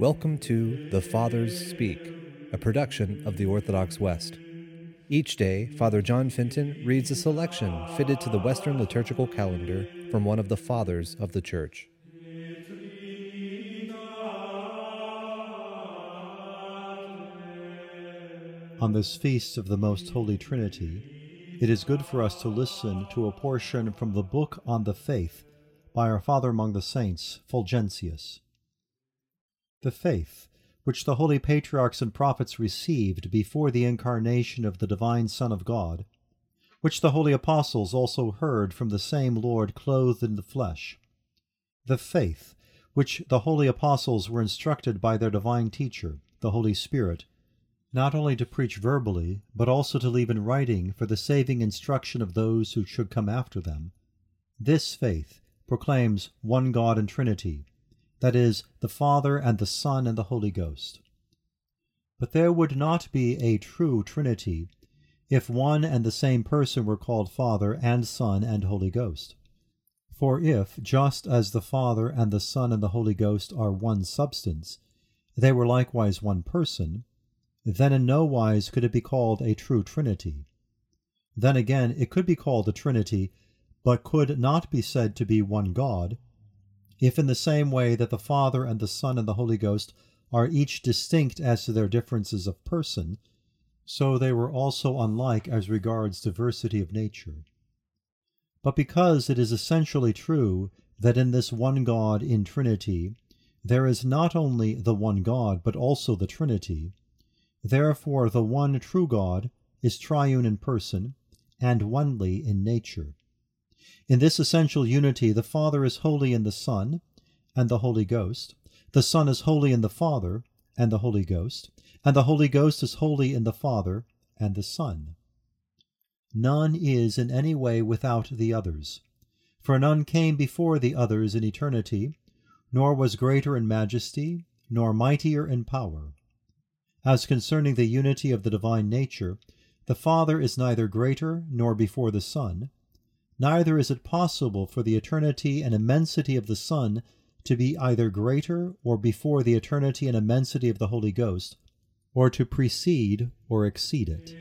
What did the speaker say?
Welcome to The Fathers Speak, a production of the Orthodox West. Each day, Father John Fenton reads a selection fitted to the Western liturgical calendar from one of the Fathers of the Church. On this feast of the Most Holy Trinity, it is good for us to listen to a portion from the Book on the Faith by our Father among the Saints, Fulgentius. The faith which the holy patriarchs and prophets received before the incarnation of the divine Son of God, which the holy apostles also heard from the same Lord clothed in the flesh, the faith which the holy apostles were instructed by their divine teacher, the Holy Spirit, not only to preach verbally, but also to leave in writing for the saving instruction of those who should come after them. This faith proclaims one God and Trinity, that is, the Father and the Son and the Holy Ghost. But there would not be a true Trinity if one and the same person were called Father and Son and Holy Ghost. For if, just as the Father and the Son and the Holy Ghost are one substance, they were likewise one person, then in no wise could it be called a true Trinity. Then again, it could be called a Trinity, but could not be said to be one God, if in the same way that the Father and the Son and the Holy Ghost are each distinct as to their differences of person, so they were also unlike as regards diversity of nature. But because it is essentially true that in this one God in Trinity there is not only the one God, but also the Trinity, therefore the one true God is triune in person and onely in nature. In this essential unity, the Father is holy in the Son and the Holy Ghost, the Son is holy in the Father and the Holy Ghost, and the Holy Ghost is holy in the Father and the Son. None is in any way without the others, for none came before the others in eternity, nor was greater in majesty, nor mightier in power. As concerning the unity of the divine nature, the Father is neither greater nor before the Son, neither is it possible for the eternity and immensity of the Son to be either greater or before the eternity and immensity of the Holy Ghost, or to precede or exceed it.